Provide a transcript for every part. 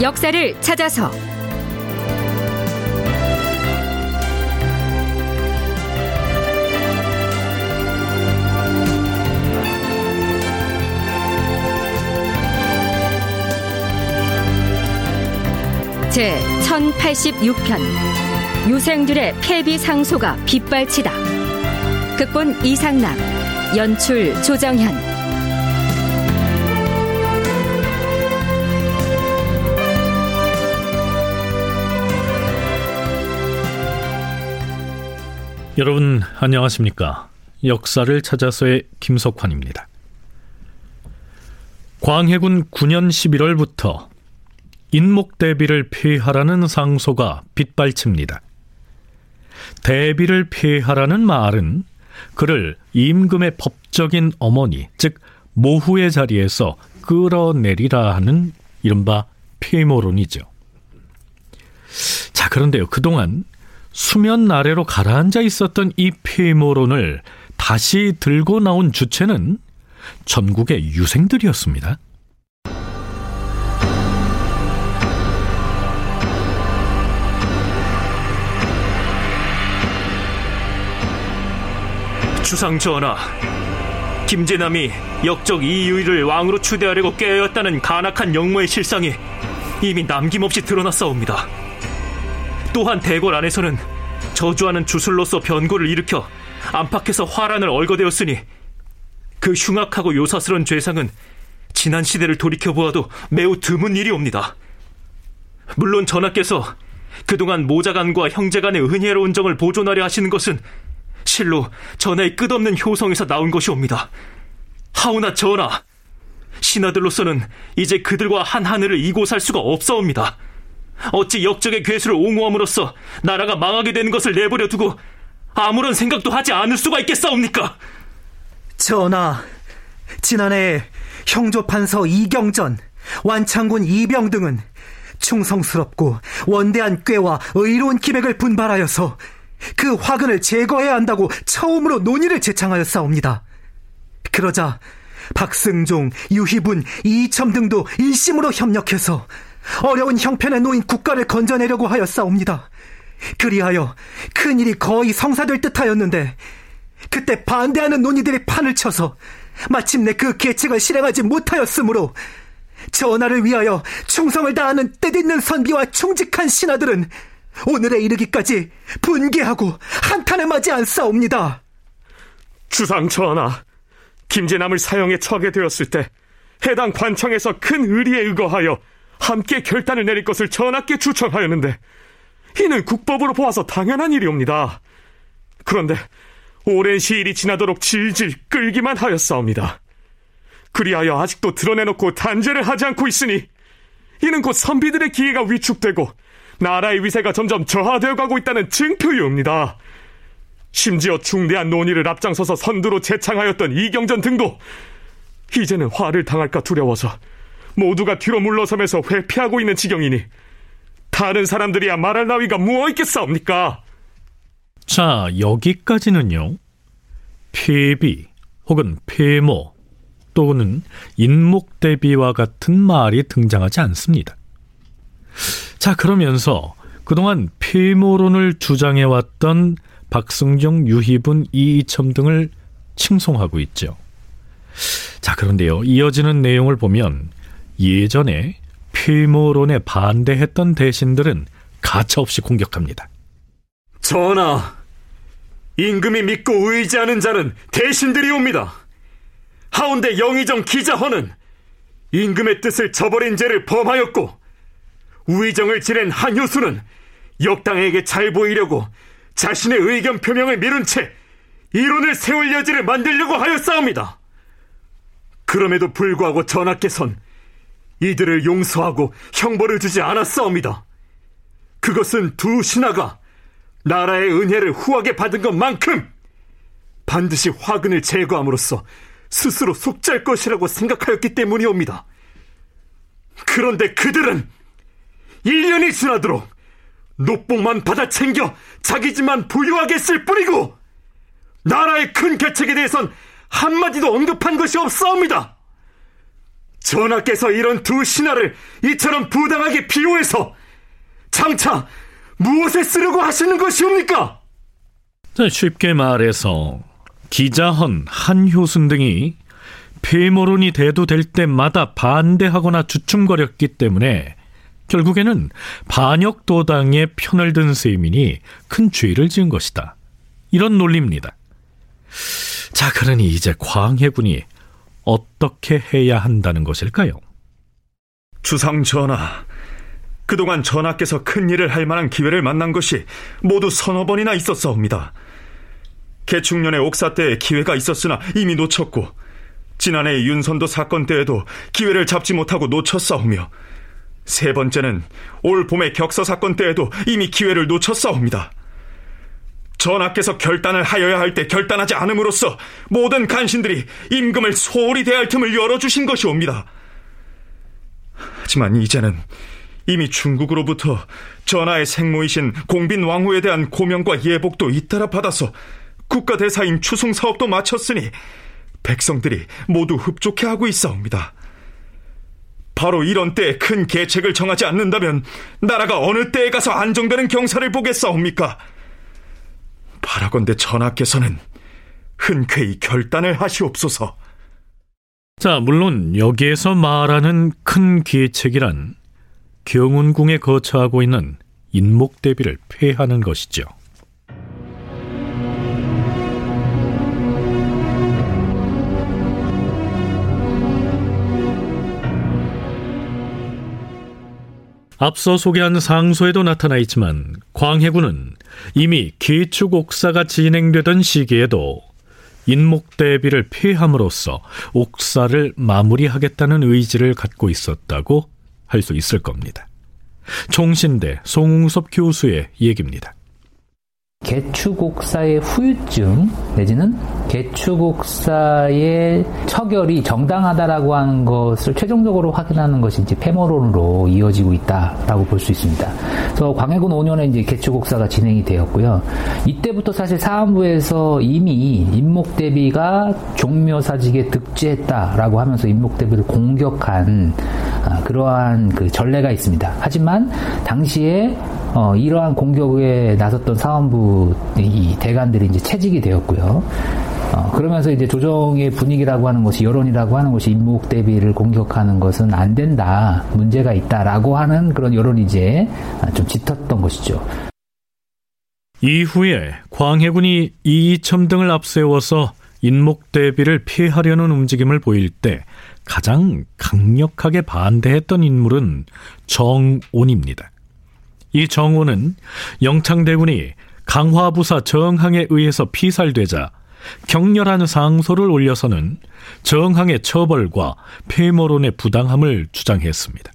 역사를 찾아서. 제 1086편. 유생들의 패비 상소가 빗발치다. 극본 이상락. 연출 조정현 여러분 안녕하십니까? 역사를 찾아서의 김석환입니다. 광해군 9년 11월부터 인목 대비를 폐하라는 상소가 빗발칩니다. 대비를 폐하라는 말은 그를 임금의 법적인 어머니, 즉 모후의 자리에서 끌어내리라 하는 이른바 폐모론이죠. 자, 그런데요. 그동안 수면 아래로 가라앉아 있었던 이 폐모론을 다시 들고 나온 주체는 전국의 유생들이었습니다. 주상 전하, 김재남이 역적 이유일을 왕으로 추대하려고 깨었다는 간악한 영모의 실상이 이미 남김없이 드러났사옵니다. 또한 대궐 안에서는 저주하는 주술로서 변고를 일으켜 안팎에서 화란을 얼거되었으니 그 흉악하고 요사스런 죄상은 지난 시대를 돌이켜 보아도 매우 드문 일이옵니다. 물론 전하께서 그동안 모자간과 형제간의 은혜로운 정을 보존하려 하시는 것은 실로 전하의 끝없는 효성에서 나온 것이옵니다. 하오나 전하, 신하들로서는 이제 그들과 한 하늘을 이고 살 수가 없사옵니다. 어찌 역적의 괴수를 옹호함으로써 나라가 망하게 되는 것을 내버려 두고 아무런 생각도 하지 않을 수가 있겠사옵니까? 전하, 지난해 형조판서 이경전, 완창군 이병 등은 충성스럽고 원대한 꾀와 의로운 기백을 분발하여서 그 화근을 제거해야 한다고 처음으로 논의를 제창하였사옵니다. 그러자 박승종, 유희분, 이첨 등도 일심으로 협력해서 어려운 형편에 놓인 국가를 건져내려고 하였사옵니다. 그리하여 큰 일이 거의 성사될 듯 하였는데 그때 반대하는 논의들이 판을 쳐서 마침내 그 계책을 실행하지 못하였으므로 전하를 위하여 충성을 다하는 뜻있는 선비와 충직한 신하들은 오늘에 이르기까지 분개하고 한탄을 맞이 않사옵니다. 주상 전하, 김재남을 사형에 처하게 되었을 때 해당 관청에서 큰 의리에 의거하여 함께 결단을 내릴 것을 전하께 추천하였는데 이는 국법으로 보아서 당연한 일이옵니다. 그런데 오랜 시일이 지나도록 질질 끌기만 하였사옵니다. 그리하여 아직도 드러내놓고 단죄를 하지 않고 있으니 이는 곧 선비들의 기회가 위축되고 나라의 위세가 점점 저하되어 가고 있다는 증표이옵니다. 심지어 중대한 논의를 앞장서서 선두로 재창하였던 이경전 등도 이제는 화를 당할까 두려워서 모두가 뒤로 물러서면서 회피하고 있는 지경이니 다른 사람들이야 말할 나위가 무엇 있겠사옵니까? 자, 여기까지는요. 폐비 혹은 폐모 또는 인목대비와 같은 말이 등장하지 않습니다. 자, 그러면서 그동안 폐모론을 주장해왔던 박승정, 유희분, 이이첨 등을 칭송하고 있죠. 자, 그런데요. 이어지는 내용을 보면 예전에 폐모론에 반대했던 대신들은 가차없이 공격합니다. 전하, 임금이 믿고 의지하는 자는 대신들이 옵니다. 하운데 영의정 기자헌은 임금의 뜻을 저버린 죄를 범하였고 우의정을 지낸 한효수는 역당에게 잘 보이려고 자신의 의견 표명을 미룬 채 이론을 세울 여지를 만들려고 하였사옵니다. 그럼에도 불구하고 전하께선 이들을 용서하고 형벌을 주지 않았사옵니다. 그것은 두 신하가 나라의 은혜를 후하게 받은 것만큼 반드시 화근을 제거함으로써 스스로 속죄할 것이라고 생각하였기 때문이옵니다. 그런데 그들은 1년이 지나도록 노복만 받아 챙겨 자기 집만 부유하게 쓸 뿐이고 나라의 큰 개책에 대해선 한마디도 언급한 것이 없사옵니다. 전하께서 이런 두 신하를 이처럼 부당하게 비호해서 장차 무엇에 쓰려고 하시는 것이옵니까? 쉽게 말해서 기자헌, 한효순 등이 폐모론이 대두될 때마다 반대하거나 주춤거렸기 때문에 결국에는 반역도당의 편을 든 세민이 큰 죄를 지은 것이다. 이런 논리입니다. 자, 그러니 이제 광해군이 어떻게 해야 한다는 것일까요? 주상 전하, 그동안 전하께서 큰 일을 할 만한 기회를 만난 것이 모두 서너 번이나 있었사옵니다. 개축년의 옥사 때에 기회가 있었으나 이미 놓쳤고 지난해 윤선도 사건 때에도 기회를 잡지 못하고 놓쳤사오며 세 번째는 올 봄의 격서 사건 때에도 이미 기회를 놓쳤사옵니다. 전하께서 결단을 하여야 할 때 결단하지 않음으로써 모든 간신들이 임금을 소홀히 대할 틈을 열어주신 것이옵니다. 하지만 이제는 이미 중국으로부터 전하의 생모이신 공빈 왕후에 대한 고명과 예복도 잇따라 받아서 국가대사인 추송 사업도 마쳤으니 백성들이 모두 흡족해 하고 있사옵니다. 바로 이런 때에 큰 계책을 정하지 않는다면 나라가 어느 때에 가서 안정되는 경사를 보겠사옵니까? 바라건대 전하께서는 흔쾌히 결단을 하시옵소서. 자, 물론 여기에서 말하는 큰 계책이란 경운궁에 거처하고 있는 인목 대비를 폐하는 것이죠. 앞서 소개한 상소에도 나타나 있지만 광해군은 이미 기축 옥사가 진행되던 시기에도 인목대비를 폐함으로써 옥사를 마무리하겠다는 의지를 갖고 있었다고 할 수 있을 겁니다. 총신대 송웅섭 교수의 얘기입니다. 개축옥사의 후유증 내지는 개축옥사의 처결이 정당하다라고 하는 것을 최종적으로 확인하는 것이 이제 폐모론으로 이어지고 있다라고 볼 수 있습니다. 그래서 광해군 5년에 이제 개축옥사가 진행이 되었고요. 이때부터 사실 사안부에서 이미 임목대비가 종묘사직에 득지했다라고 하면서 임목대비를 공격한 아, 그러한 그 전례가 있습니다. 하지만 당시에 어, 이러한 공격에 나섰던 사원부 이 대관들이 이제 채직이 되었고요. 어, 그러면서 이제 조정의 분위기라고 하는 것이 여론이라고 하는 것이 임목 대비를 공격하는 것은 안 된다, 문제가 있다라고 하는 그런 여론이 이제 좀 짙었던 것이죠. 이후에 광해군이 이이첨 등을 앞세워서 인목 대비를 피하려는 움직임을 보일 때 가장 강력하게 반대했던 인물은 정온입니다. 이 정원은 영창대군이 강화부사 정항에 의해서 피살되자 격렬한 상소를 올려서는 정항의 처벌과 폐모론의 부당함을 주장했습니다.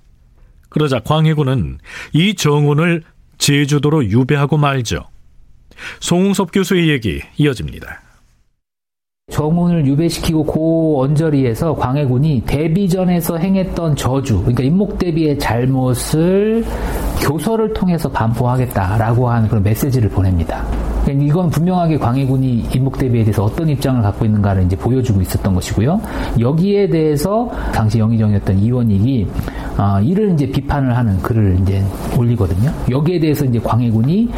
그러자 광해군은 이 정원을 제주도로 유배하고 말죠. 송웅섭 교수의 얘기 이어집니다. 정운을 유배시키고 고 언저리에서 광해군이 대비전에서 행했던 저주, 그러니까 임목대비의 잘못을 교서를 통해서 반포하겠다라고 하는 그런 메시지를 보냅니다. 그러니까 이건 분명하게 광해군이 임목대비에 대해서 어떤 입장을 갖고 있는가를 이제 보여주고 있었던 것이고요. 여기에 대해서 당시 영의정이었던 이원익이 어, 이를 이제 비판을 하는 글을 이제 올리거든요. 여기에 대해서 이제 광해군이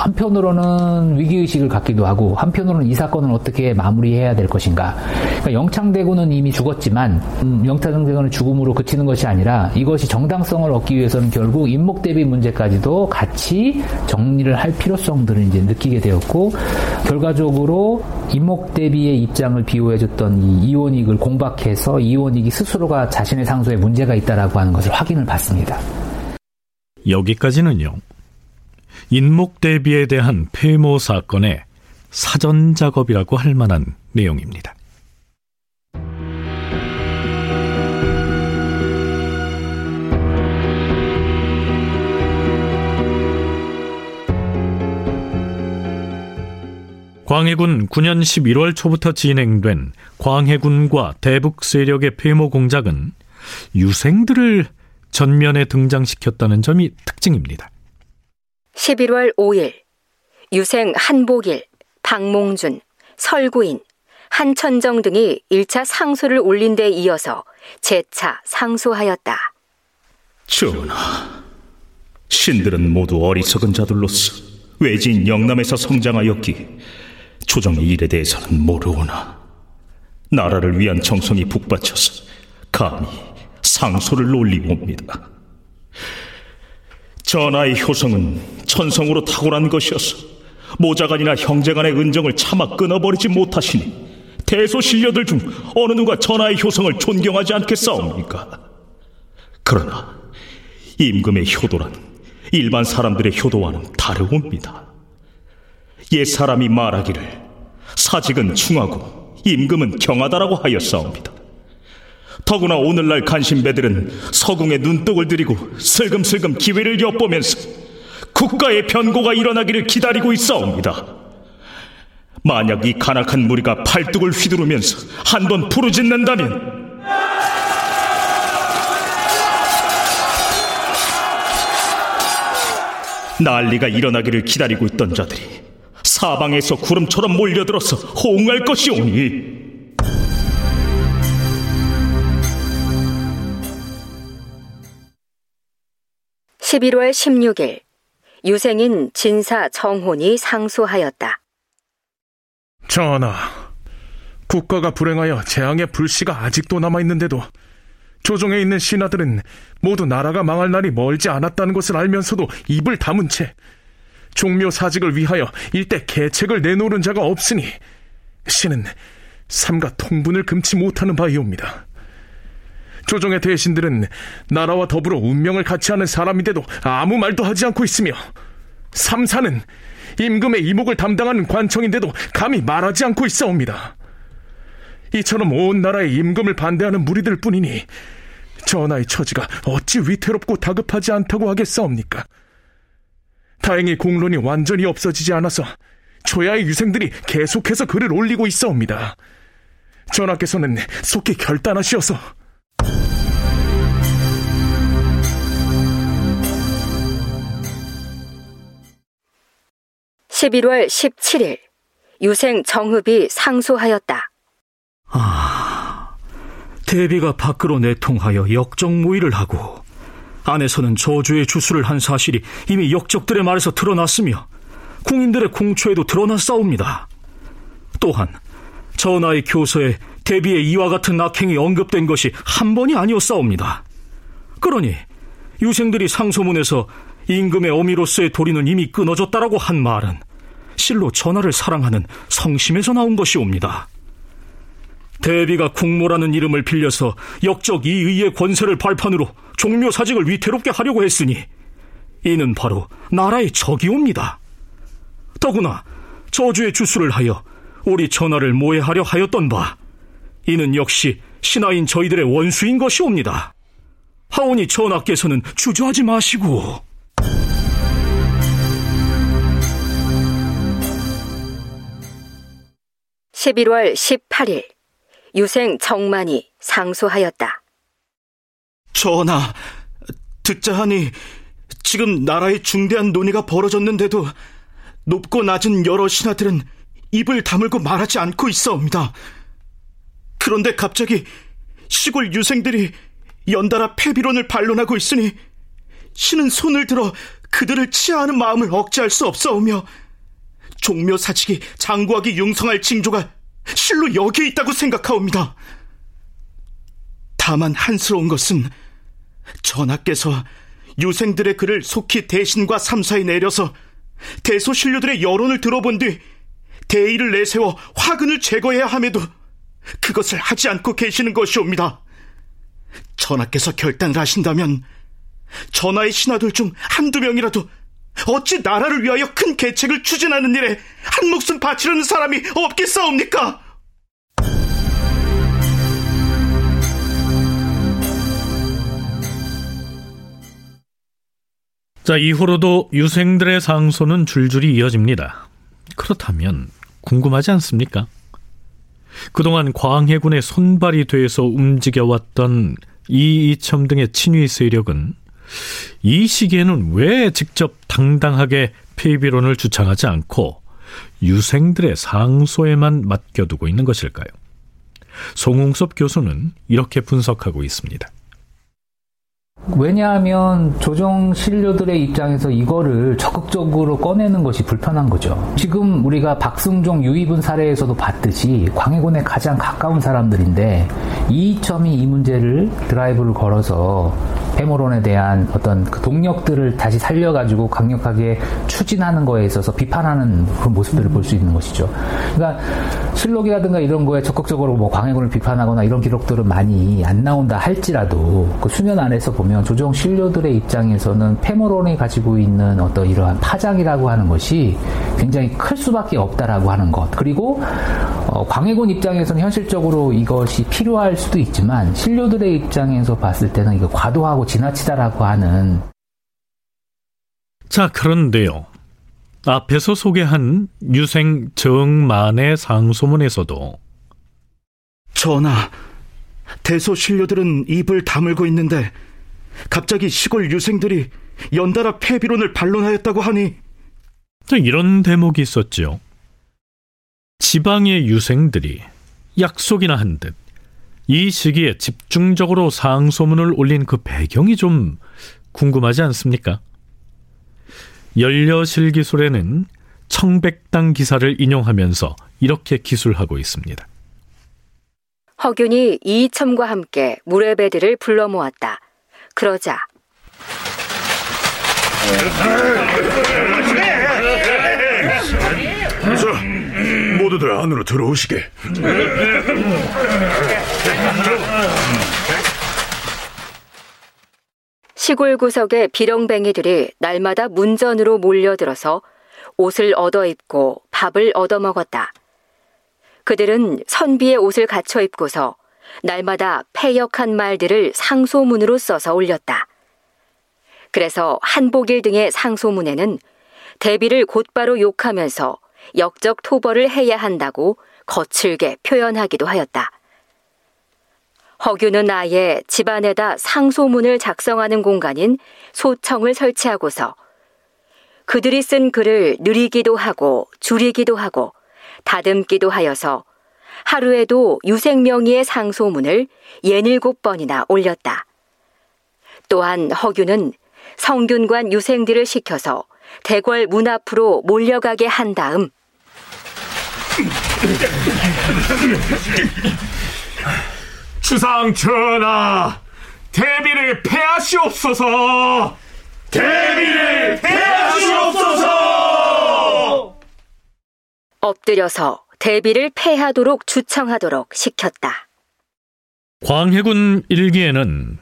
한편으로는 위기의식을 갖기도 하고 한편으로는 이 사건을 어떻게 마무리해야 될 것인가. 그러니까 영창대군은 이미 죽었지만 음, 영창대군의 죽음으로 그치는 것이 아니라 이것이 정당성을 얻기 위해서는 결국 임목대비 문제까지도 같이 정리를 할 필요성들을 이제 느끼게 되었고 결과적으로 임목대비의 입장을 비호해줬던 이 이원익을 공박해서 이원익이 스스로가 자신의 상소에 문제가 있다라고 하는 것을 확인을 받습니다. 여기까지는요. 인목 대비에 대한 폐모 사건의 사전 작업이라고 할 만한 내용입니다. 광해군 9년 11월 초부터 진행된 광해군과 대북 세력의 폐모 공작은 유생들을 전면에 등장시켰다는 점이 특징입니다. 11월 5일 유생 한복일, 박몽준, 설구인, 한천정 등이 1차 상소를 올린 데 이어서 재차 상소하였다. 전하, 신들은 모두 어리석은 자들로서 외지인 영남에서 성장하였기 조정의 일에 대해서는 모르오나 나라를 위한 정성이 북받쳐서 감히 상소를 올리옵니다. 전하의 효성은 천성으로 탁월한 것이어서 모자간이나 형제간의 은정을 차마 끊어버리지 못하시니 대소 신녀들 중 어느 누가 전하의 효성을 존경하지 않겠사옵니까? 그러나 임금의 효도란 일반 사람들의 효도와는 다르옵니다. 옛 사람이 말하기를 사직은 충하고 임금은 경하다라고 하였사옵니다. 더구나 오늘날 간신배들은 서궁에 눈독을 들이고 슬금슬금 기회를 엿보면서 국가의 변고가 일어나기를 기다리고 있사옵니다. 만약 이 간악한 무리가 팔뚝을 휘두르면서 한 번 부르짖는다면 난리가 일어나기를 기다리고 있던 자들이 사방에서 구름처럼 몰려들어서 호응할 것이오니 11월 16일 유생인 진사 정혼이 상소하였다. 전하, 국가가 불행하여 재앙의 불씨가 아직도 남아있는데도 조정에 있는 신하들은 모두 나라가 망할 날이 멀지 않았다는 것을 알면서도 입을 다문 채 종묘 사직을 위하여 일대 계책을 내놓은 자가 없으니 신은 삼가 통분을 금치 못하는 바이옵니다. 조정의 대신들은 나라와 더불어 운명을 같이 하는 사람인데도 아무 말도 하지 않고 있으며 삼사는 임금의 이목을 담당하는 관청인데도 감히 말하지 않고 있사옵니다. 이처럼 온 나라의 임금을 반대하는 무리들 뿐이니 전하의 처지가 어찌 위태롭고 다급하지 않다고 하겠사옵니까? 다행히 공론이 완전히 없어지지 않아서 조야의 유생들이 계속해서 글을 올리고 있사옵니다. 전하께서는 속히 결단하시어서 11월 17일 유생 정흡이 상소하였다. 아, 대비가 밖으로 내통하여 역정모의를 하고 안에서는 저주의 주수를 한 사실이 이미 역적들의 말에서 드러났으며 궁인들의 공초에도 드러났사옵니다. 또한 전하의 교서에 대비의 이와 같은 악행이 언급된 것이 한 번이 아니었사옵니다. 그러니 유생들이 상소문에서 임금의 어미로서의 도리는 이미 끊어졌다라고 한 말은 실로 전하를 사랑하는 성심에서 나온 것이옵니다. 대비가 국모라는 이름을 빌려서 역적 이 의의 권세를 발판으로 종묘 사직을 위태롭게 하려고 했으니 이는 바로 나라의 적이옵니다. 더구나 저주의 주수를 하여 우리 전하를 모해하려 하였던 바 이는 역시 신하인 저희들의 원수인 것이옵니다. 하오니 전하께서는 주저하지 마시고 11월 18일 유생 정만이 상소하였다. 전하, 듣자 하니 지금 나라의 중대한 논의가 벌어졌는데도 높고 낮은 여러 신하들은 입을 다물고 말하지 않고 있어옵니다. 그런데 갑자기 시골 유생들이 연달아 폐비론을 반론하고 있으니 신은 손을 들어 그들을 치하하는 마음을 억제할 수 없사오며 종묘 사직이 장구하기 융성할 징조가 실로 여기에 있다고 생각하옵니다. 다만 한스러운 것은 전하께서 유생들의 글을 속히 대신과 삼사에 내려서 대소신료들의 여론을 들어본 뒤 대의를 내세워 화근을 제거해야 함에도 그것을 하지 않고 계시는 것이옵니다. 전하께서 결단을 하신다면 전하의 신하들 중 한두 명이라도 어찌 나라를 위하여 큰 계책을 추진하는 일에 한 목숨 바치려는 사람이 없겠사옵니까? 자, 이후로도 유생들의 상소는 줄줄이 이어집니다. 그렇다면 궁금하지 않습니까? 그동안 광해군의 손발이 돼서 움직여왔던 이이첨 등의 친위 세력은 이 시기에는 왜 직접 당당하게 폐비론을 주창하지 않고 유생들의 상소에만 맡겨두고 있는 것일까요? 송웅섭 교수는 이렇게 분석하고 있습니다. 왜냐하면 조정 신료들의 입장에서 이거를 적극적으로 꺼내는 것이 불편한 거죠. 지금 우리가 박승종 유이분 사례에서도 봤듯이 광해군에 가장 가까운 사람들인데 이점이 이 문제를 드라이브를 걸어서 해모론에 대한 어떤 그 동력들을 다시 살려가지고 강력하게 추진하는 거에 있어서 비판하는 그런 모습들을 볼 수 있는 것이죠. 그러니까 실록이라든가 이런 거에 적극적으로 뭐 광해군을 비판하거나 이런 기록들은 많이 안 나온다 할지라도 그 수면 안에서 보면 조정 신료들의 입장에서는 페모론이 가지고 있는 어떤 이러한 파장이라고 하는 것이 굉장히 클 수밖에 없다라고 하는 것. 그리고 어, 광해군 입장에서는 현실적으로 이것이 필요할 수도 있지만 신료들의 입장에서 봤을 때는 이거 과도하고 지나치다라고 하는 자, 그런데요. 앞에서 소개한 유생 정만의 상소문에서도 전하, 대소 신료들은 입을 다물고 있는데 갑자기 시골 유생들이 연달아 폐비론을 반론하였다고 하니 이런 대목이 있었죠. 지방의 유생들이 약속이나 한 듯 이 시기에 집중적으로 상소문을 올린 그 배경이 좀 궁금하지 않습니까? 연려실 기술에는 청백당 기사를 인용하면서 이렇게 기술하고 있습니다. 허균이 이첨과 함께 물의 배들을 불러 모았다. 그러자 자, 모두들 안으로 들어오시게. 시골 구석의 비렁뱅이들이 날마다 문전으로 몰려들어서 옷을 얻어 입고 밥을 얻어 먹었다. 그들은 선비의 옷을 갖춰 입고서 날마다 패역한 말들을 상소문으로 써서 올렸다. 그래서 한복일 등의 상소문에는 대비를 곧바로 욕하면서 역적 토벌을 해야 한다고 거칠게 표현하기도 하였다. 허규는 아예 집안에다 상소문을 작성하는 공간인 소청을 설치하고서 그들이 쓴 글을 느리기도 하고 줄이기도 하고 다듬기도 하여서 하루에도 유생명의의 상소문을 예닐곱 번이나 올렸다. 또한 허규는 성균관 유생들을 시켜서 대궐 문 앞으로 몰려가게 한 다음 주상 전하, 대비를 패하시옵소서. 대비를 패하시옵소서. 엎드려서 대비를 패하도록 주청하도록 시켰다. 광해군 일기에는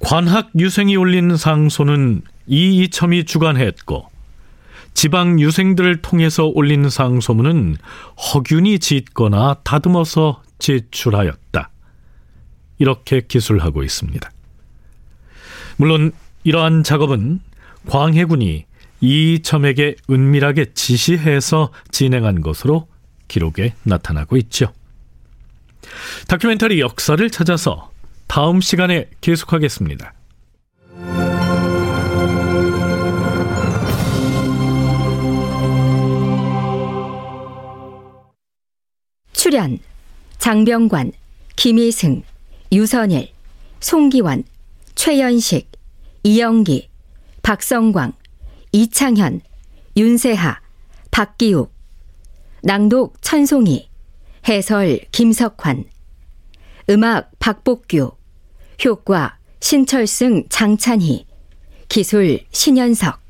관학 유생이 올린 상소는 이이첨이 주관했고 지방 유생들을 통해서 올린 상소문은 허균이 짓거나 다듬어서 제출하였다. 이렇게 기술하고 있습니다. 물론 이러한 작업은 광해군이 이첨에게 은밀하게 지시해서 진행한 것으로 기록에 나타나고 있죠. 다큐멘터리 역사를 찾아서 다음 시간에 계속하겠습니다. 출연 장병관, 김희승, 유선일, 송기원, 최연식, 이영기, 박성광, 이창현, 윤세하, 박기욱, 낭독 천송이, 해설 김석환, 음악 박복규, 효과 신철승 장찬희, 기술 신현석.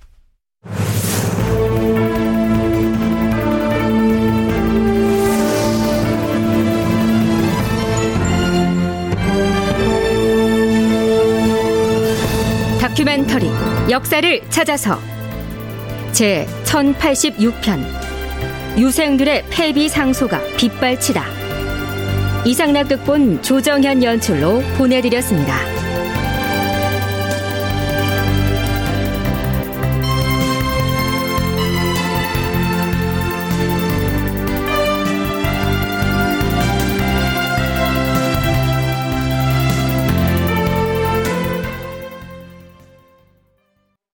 다큐멘터리 역사를 찾아서 제 1086편 유생들의 폐비 상소가 빗발치다 이상락 극본 조정현 연출로 보내드렸습니다.